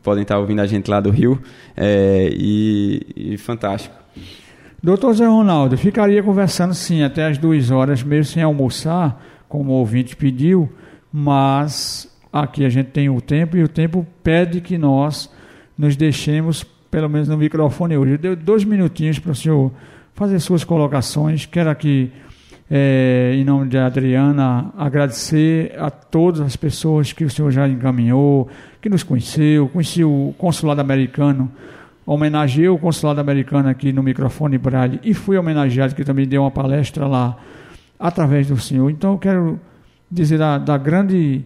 Podem estar ouvindo a gente lá do Rio. É, e, e fantástico. Doutor Zé Ronaldo, ficaria conversando sim até as duas horas, mesmo sem almoçar, como o ouvinte pediu, mas aqui a gente tem o tempo e o tempo pede que nós nos deixemos, pelo menos no microfone hoje. Eu dei dois minutinhos para o senhor fazer suas colocações. Quero aqui, é, em nome de Adriana, agradecer a todas as pessoas que o senhor já encaminhou, que nos conheceu, conheci o consulado americano, homenageei o consulado americano aqui no microfone Braille e fui homenageado, que também deu uma palestra lá através do senhor. Então eu quero dizer da, da grande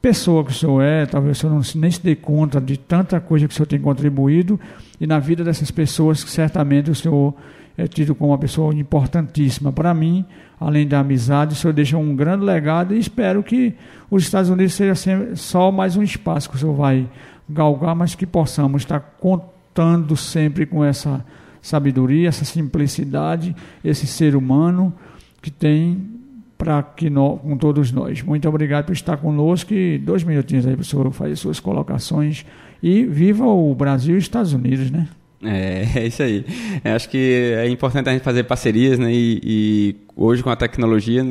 pessoa que o senhor é, talvez o senhor não, nem se dê conta de tanta coisa que o senhor tem contribuído e na vida dessas pessoas que certamente o senhor é tido como uma pessoa importantíssima. Para mim, além da amizade, o senhor deixa um grande legado e espero que os Estados Unidos seja só mais um espaço que o senhor vai galgar, mas que possamos estar exortando sempre com essa sabedoria, essa simplicidade, esse ser humano que tem para que nós, com todos nós. Muito obrigado por estar conosco e dois minutinhos aí para o senhor fazer suas colocações e viva o Brasil e os Estados Unidos, né? É, é isso aí. Eu acho que é importante a gente fazer parcerias, né? E, e hoje com a tecnologia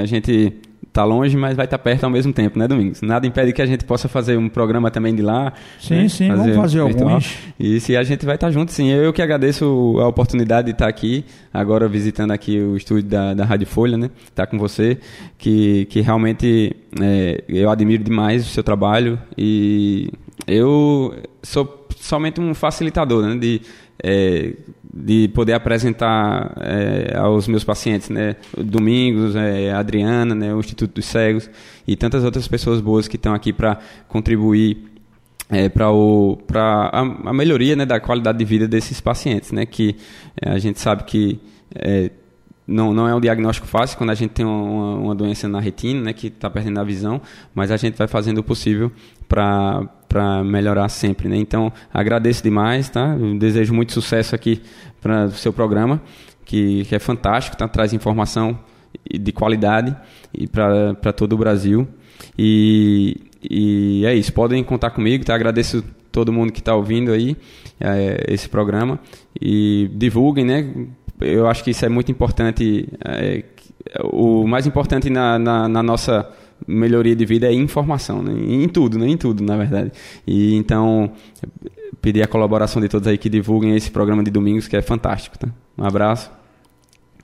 a gente está longe, mas vai estar tá perto ao mesmo tempo, né, Domingos? Nada impede que a gente possa fazer um programa também de lá. Sim, né? sim, fazer vamos fazer virtual. alguns. E se a gente vai estar tá junto, sim. Eu que agradeço a oportunidade de estar tá aqui, agora visitando aqui o estúdio da, da Rádio Folha, né? Estar com você, que, que realmente é, eu admiro demais o seu trabalho e eu sou somente um facilitador, né? De, é, de poder apresentar é, aos meus pacientes, né? Domingos, é, Adriana, né? O Instituto dos Cegos e tantas outras pessoas boas que estão aqui para contribuir é, para a, a melhoria né, da qualidade de vida desses pacientes, né? Que é, a gente sabe que é, não, não é um diagnóstico fácil quando a gente tem uma, uma doença na retina, né, que está perdendo a visão, mas a gente vai fazendo o possível para melhorar sempre. Né? Então, agradeço demais, tá? Desejo muito sucesso aqui para o seu programa, que, que é fantástico, tá? traz informação de qualidade e para todo o Brasil. E, e é isso, podem contar comigo, tá? Agradeço todo mundo que está ouvindo aí é, esse programa e divulguem, né? eu acho que isso é muito importante. É, o mais importante na, na, na, nossa melhoria de vida é informação, né? em tudo, né? em tudo, na verdade. E então, pedir a colaboração de todos aí que divulguem esse programa de domingos, que é fantástico. Tá? Um abraço.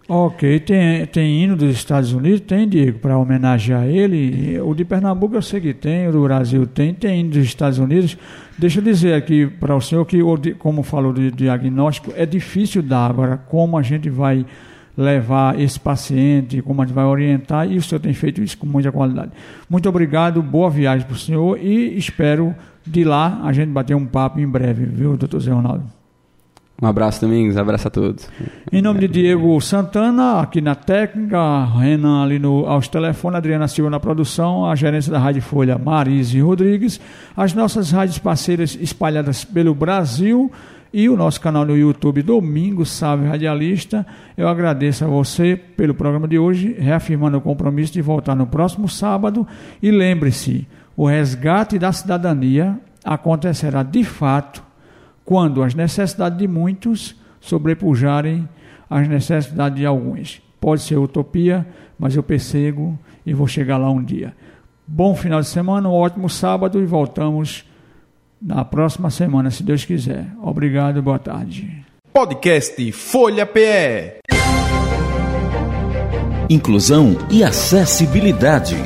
Ok, tem, tem hino dos Estados Unidos? Tem, Diego, para homenagear ele. O de Pernambuco eu sei que tem, o do Brasil tem, tem hino dos Estados Unidos. Deixa eu dizer aqui para o senhor que, como falou do diagnóstico, é difícil dar. Agora, como a gente vai levar esse paciente, como a gente vai orientar, e o senhor tem feito isso com muita qualidade. Muito obrigado, boa viagem para o senhor e espero de lá a gente bater um papo em breve, viu, doutor Zé Ronaldo? Um abraço, Domingos. Um abraço a todos. Em nome de Diego Santana, aqui na técnica, Renan ali no, aos telefones, Adriana Silva na produção, a gerência da Rádio Folha, Marise Rodrigues, as nossas rádios parceiras espalhadas pelo Brasil e o nosso canal no YouTube, Domingos Salve Radialista. Eu agradeço a você pelo programa de hoje, reafirmando o compromisso de voltar no próximo sábado. E lembre-se, o resgate da cidadania acontecerá de fato quando as necessidades de muitos sobrepujarem as necessidades de alguns. Pode ser utopia, mas eu percebo e vou chegar lá um dia. Bom final de semana, um ótimo sábado e voltamos na próxima semana, se Deus quiser. Obrigado, boa tarde. Podcast Folha PE. Inclusão e acessibilidade.